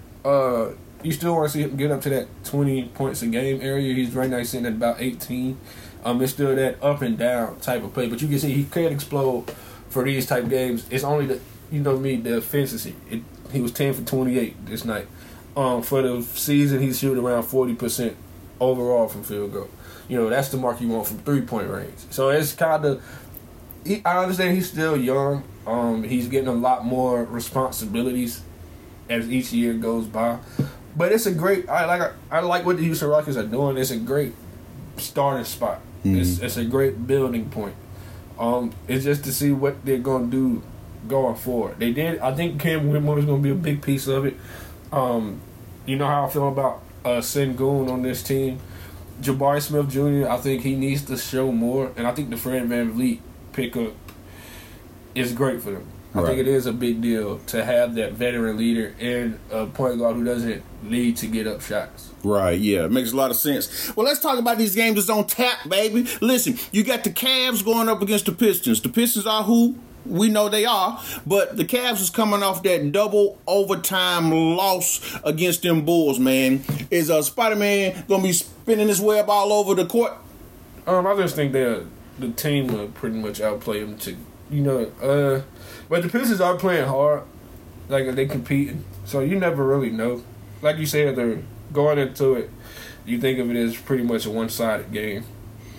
You still want to see him get up to that 20 points a game area. He's right now sitting at about 18. Um, it's still that up and down type of play, but you can see he can explode for these type games. It's only the you know me the efficiency. It, he was 10 for 28 this night. Um, for the season, he's shooting around 40 percent overall from field goal. You know that's the mark you want from three point range. So it's kind of. I understand he's still young. Um, he's getting a lot more responsibilities as each year goes by. But it's a great. I like. I like what the Houston Rockets are doing. It's a great starting spot. Mm-hmm. It's, it's a great building point. Um, it's just to see what they're gonna do going forward. They did. I think Cam Whitmore is gonna be a big piece of it. Um, you know how I feel about uh, Sengun on this team. Jabari Smith Jr. I think he needs to show more, and I think the Fred VanVleet pickup is great for them. I right. think it is a big deal to have that veteran leader and a point guard who doesn't need to get up shots. Right, yeah, it makes a lot of sense. Well, let's talk about these games that's on tap, baby. Listen, you got the Cavs going up against the Pistons. The Pistons are who? We know they are, but the Cavs is coming off that double overtime loss against them Bulls, man. Is uh, Spider Man gonna be spinning his web all over the court? Um, I just think that the team will pretty much outplay them to, you know, uh, but the Pistons are playing hard, like they competing. So you never really know. Like you said, they're going into it. You think of it as pretty much a one sided game.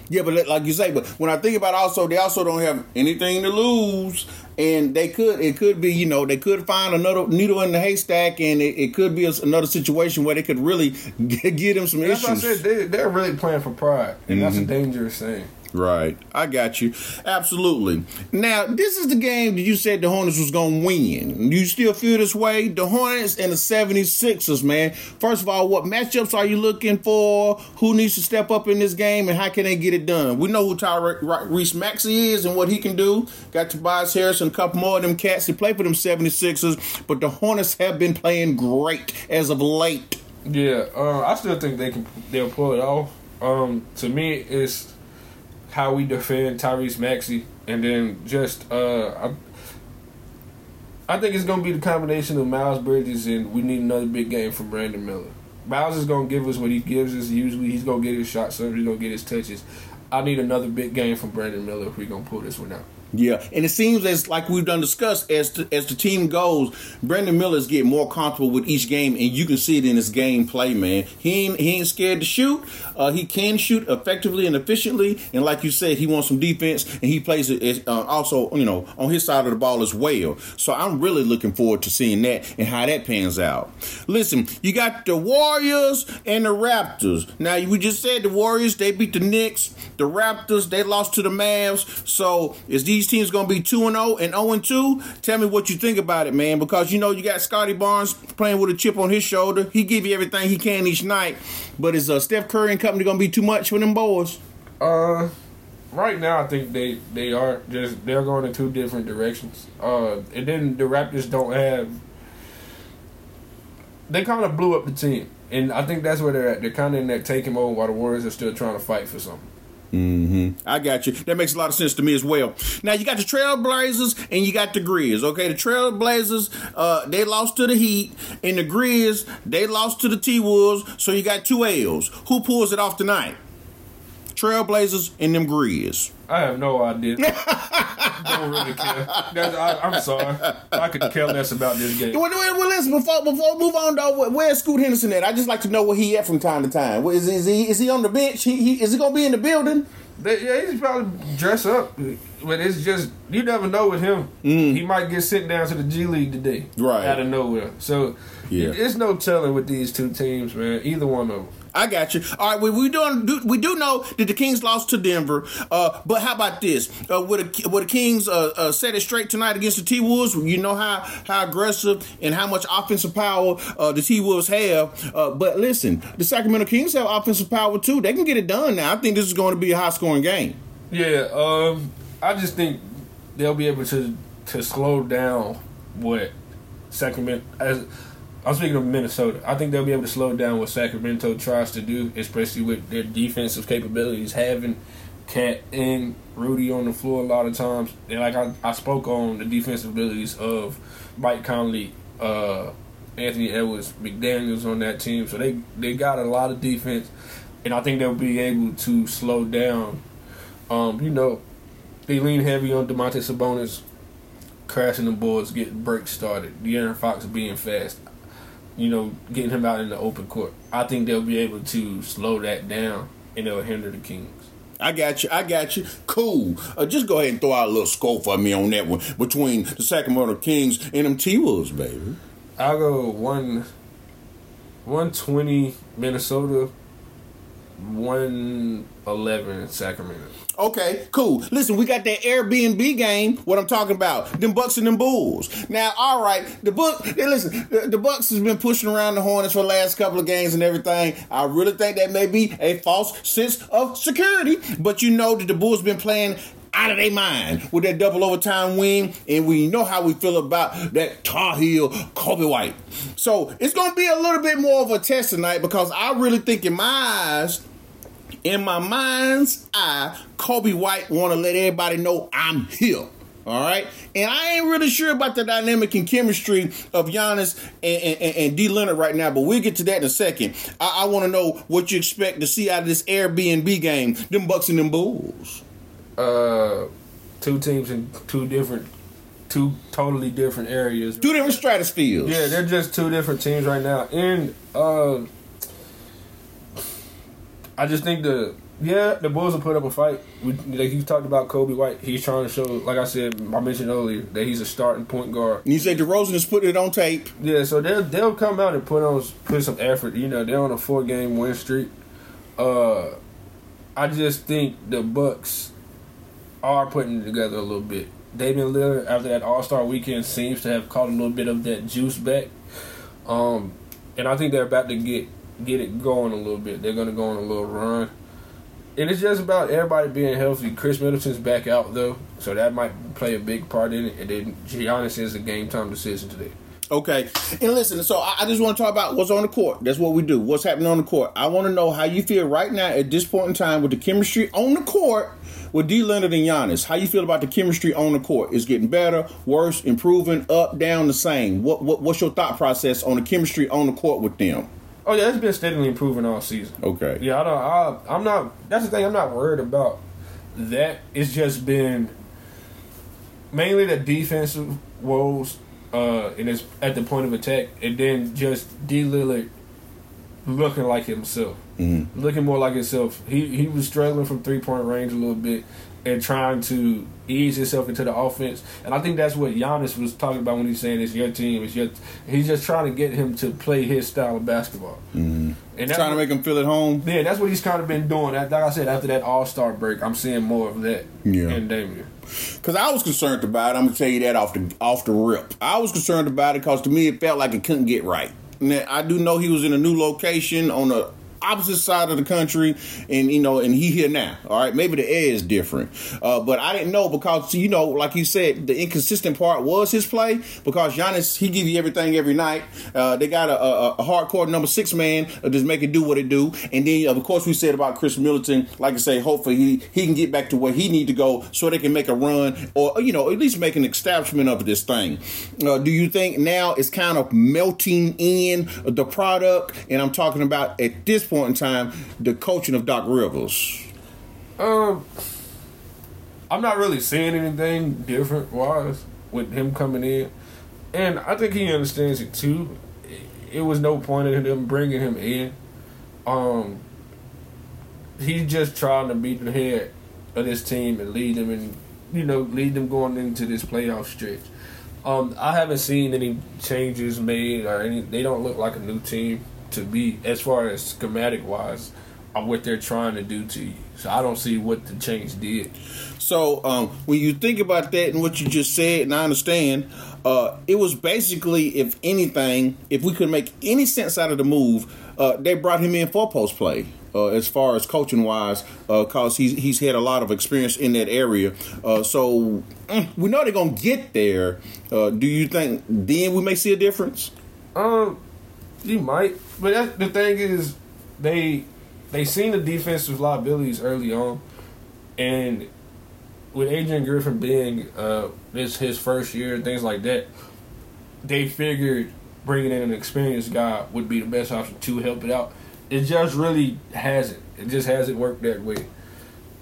Yeah, but like you say, but when I think about also, they also don't have anything to lose, and they could it could be you know they could find another needle in the haystack, and it, it could be a, another situation where they could really get, get them some that's issues. What I said. They, are really playing for pride, and mm-hmm. that's a mm-hmm. dangerous thing. Right. I got you. Absolutely. Now, this is the game that you said the Hornets was going to win. You still feel this way? The Hornets and the 76ers, man. First of all, what matchups are you looking for? Who needs to step up in this game and how can they get it done? We know who Tyrese Maxey is and what he can do. Got Tobias Harris and a couple more of them cats that play for them 76ers, but the Hornets have been playing great as of late. Yeah, uh, I still think they can they'll pull it off. Um, to me, it's how we defend Tyrese Maxey, and then just uh, I, I think it's gonna be the combination of Miles Bridges and we need another big game from Brandon Miller. Miles is gonna give us what he gives us. Usually, he's gonna get his shots up. He's gonna get his touches. I need another big game from Brandon Miller if we're gonna pull this one out. Yeah, and it seems as like we've done discussed as to, as the team goes, Brandon Miller's getting more comfortable with each game, and you can see it in his game play. Man, he ain't he ain't scared to shoot. Uh, he can shoot effectively and efficiently, and like you said, he wants some defense, and he plays it uh, also you know on his side of the ball as well. So I'm really looking forward to seeing that and how that pans out. Listen, you got the Warriors and the Raptors. Now we just said the Warriors they beat the Knicks, the Raptors they lost to the Mavs. So is these these teams going to be 2 and 0 and 0 and 2, tell me what you think about it, man. Because you know you got Scottie Barnes playing with a chip on his shoulder. He give you everything he can each night. But is uh, Steph Curry and company going to be too much for them boys? Uh, right now I think they they are just they're going in two different directions. Uh, and then the Raptors don't have. They kind of blew up the team, and I think that's where they're at. They're kind of in that taking mode while the Warriors are still trying to fight for something. Mm-hmm. I got you. That makes a lot of sense to me as well. Now you got the Trailblazers and you got the Grizz. Okay, the Trailblazers, uh, they lost to the Heat, and the Grizz, they lost to the T Wolves. So you got two L's. Who pulls it off tonight? Trailblazers and them Grizz. I have no idea. Don't really care. I, am sorry. I could care less about this game. Well, well, listen. Before before move on, though, where's Scoot Henderson at? I just like to know where he at from time to time. Is, is he is he on the bench? He, he is he gonna be in the building? They, yeah, he's probably dress up, but it's just you never know with him. He might get sent down to the G League today, Mm. Right. out of nowhere. So Yeah. it- it's no telling with these two teams, man. Either one of them. I got you. All right, we, we do, we do know that the Kings lost to Denver, uh, but how about this? Uh, would the, the Kings uh, uh, set it straight tonight against the T Wolves? You know how how aggressive and how much offensive power uh, the T Wolves have. Uh, but listen, the Sacramento Kings have offensive power too. They can get it done now. I think this is going to be a high scoring game. Yeah, um, I just think they'll be able to to slow down what Sacramento. As I'm speaking of Minnesota, I think they'll be able to slow down what Sacramento tries to do, especially with their defensive capabilities, having Cat and Rudy on the floor a lot of times. And like I, I spoke on the defensive abilities of Mike Conley, uh, Anthony Edwards, McDaniels on that team, so they they got a lot of defense, and I think they'll be able to slow down um, you know, they lean heavy on Domantas Sabonis crashing the boards, getting breaks started. De'Aaron Fox being fast. You know, getting him out in the open court. I think they'll be able to slow that down and it'll hinder the Kings. I got you. I got you. Cool. Uh, just go ahead and throw out a little score for me on that one between the Sacramento Kings and them T Wolves, baby. I'll go one one twenty Minnesota, one eleven Sacramento. Okay, cool. Listen, we got that Airbnb game. What I'm talking about, them Bucks and them Bulls. Now, all right, the book. Listen, the, the Bucks has been pushing around the Hornets for the last couple of games and everything. I really think that may be a false sense of security, but you know that the Bulls been playing. Out of their mind with that double overtime win, and we know how we feel about that Tar Heel Coby White. So it's gonna be a little bit more of a test tonight because I really think in my eyes in my mind's eye, Coby White want to let everybody know I'm here. All right, and I ain't really sure about the dynamic and chemistry of Giannis and, and, and D. Lillard right now, but we'll get to that in a second. I, I want to know what you expect to see out of this Airbnb game, them Bucks and them Bulls. Uh, two teams in two different, two totally different areas. Two different stratospheres. Yeah, they're just two different teams right now. And uh I just think the yeah, the Bulls will put up a fight. We, like you talked about Coby White, he's trying to show, like I said, I mentioned earlier, that he's a starting point guard. And you say DeRozan is putting it on tape. Yeah, so they'll they'll come out and put on put some effort. You know, they're on a four game win streak. Uh, I just think the Bucks are putting it together a little bit. Damian Lillard after that All Star weekend seems to have caught a little bit of that juice back. Um, and I think they're about to get get it going a little bit. They're gonna go on a little run. And it's just about everybody being healthy. Khris Middleton's back out though, so that might play a big part in it. And then Giannis is a game time decision today. Okay. And listen, so I, I just want to talk about what's on the court. That's what we do. What's happening on the court. I want to know how you feel right now at this point in time with the chemistry on the court with D. Lillard and Giannis. How you feel about the chemistry on the court? Is getting better, worse, improving, up, down, the same? What, what What's your thought process on the chemistry on the court with them? Oh yeah, it's been steadily improving all season. Okay. Yeah, I don't. I, I'm not. That's the thing. I'm not worried about that. It's just been mainly the defensive woes, uh, and it's at the point of attack, and then just D Lillard looking like himself, Mm-hmm. looking more like himself. He he was struggling from three point range a little bit and trying to ease himself into the offense. And I think that's what Giannis was talking about when he's saying it's your team. It's your. He's just trying to get him to play his style of basketball. Mm-hmm. And Trying to what- make him feel at home. yeah, that's what he's kind of been doing. Like I said, after that All Star break, I'm seeing more of that. Yeah. in Damian. Because I was concerned about it. I'm gonna tell you that off the off the rip. I was concerned about it because to me it felt like it couldn't get right. Now, I do know he was in a new location on the opposite side of the country, and you know, and he here now. All right, maybe the air is different, uh, but I didn't know because you know, like you said, the inconsistent part was his play because Giannis he give you everything every night. Uh, they got a, a, a hardcore number six man uh, just make it do what it do, and then of course we said about Khris Middleton, like I say, hopefully he he can get back to where he need to go so they can make a run or you know at least make an establishment of this thing. Uh, do you think now it's kind of melting in the product? And I'm talking about at this point in time the coaching of Doc Rivers. Um, I'm not really seeing anything different wise with him coming in, and I think he understands it too. It was no point in him bringing him in. Um, he's just trying to beat the head of this team and lead them and you know lead them going into this playoff stretch. Um, I haven't seen any changes made or any. They don't look like a new team to me as far as schematic wise of what they're trying to do to you. So I don't see what the change did. So um, when you think about that and what you just said, and I understand, uh, it was basically, if anything, if we could make any sense out of the move, uh, they brought him in for post play. Uh, as far as coaching wise, because he's he's had a lot of experience in that area, uh, so mm, we know they're gonna get there. Uh, do you think then we may see a difference? Um, you might, but that, the thing is, they they seen the defensive liabilities early on, and with Adrian Griffin being uh this his first year and things like that, they figured bringing in an experienced guy would be the best option to help it out. It just really hasn't. It just hasn't worked that way.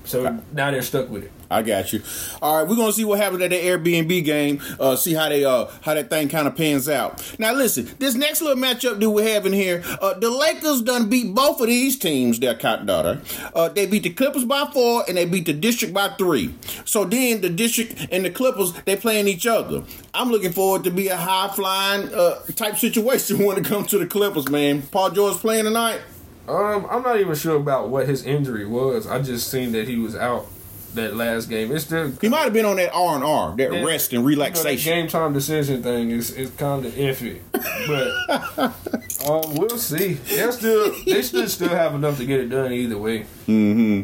So now they're stuck with it. I got you. All right, we're gonna see what happens at the Airbnb game. Uh, see how they uh how that thing kind of pans out. Now listen, this next little matchup that we're having here, uh, the Lakers done beat both of these teams. Their cat daughter. Uh, they beat the Clippers by four and they beat the District by three. So then the District and the Clippers they playing each other. I'm looking forward to be a high flying uh type situation when it comes to the Clippers, man. Paul George playing tonight. Um, I'm not even sure about what his injury was. I just seen that he was out that last game. It's still He might have been on that R and R, that rest and you know, relaxation. game time decision thing is is kind of iffy, but um, we'll see. They still they should still have enough to get it done either way. Hmm.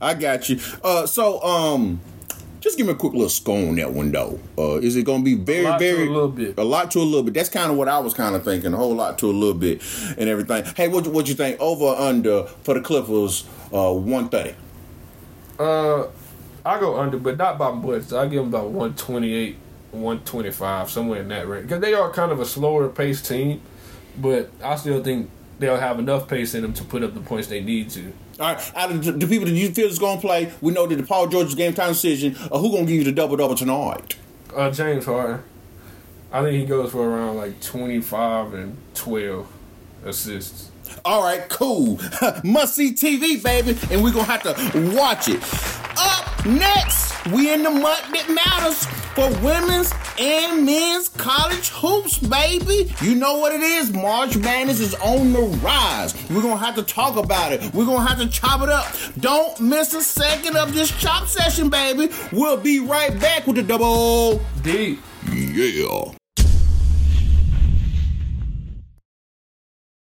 I got you. Uh, so um, just give me a quick little score on that one though. Uh, is it going to be very, A lot to very a little bit. A lot to a little bit. That's kind of what I was kind of thinking. A whole lot to a little bit, and everything. Hey, what what you think? Over or under for the Clippers? Uh, one thirty. Uh, I go under, but not by much. I give them about one twenty eight, one twenty five, somewhere in that range. Because they are kind of a slower paced team, but I still think they'll have enough pace in them to put up the points they need to. All right, out of the, the people that you feel is going to play, we know that the Paul George's game time decision. Uh, who going to give you the double double tonight? Uh, James Harden, I think he goes for around like twenty five and twelve assists. All right, cool. Must see TV, baby, and we're gonna have to watch it. Up next, we in the month that matters for women's and men's college hoops, baby. You know what it is. March Madness is on the rise. We're gonna have to talk about it. We're gonna have to chop it up. Don't miss a second of this chop session, baby. We'll be right back with the double. D. Yeah.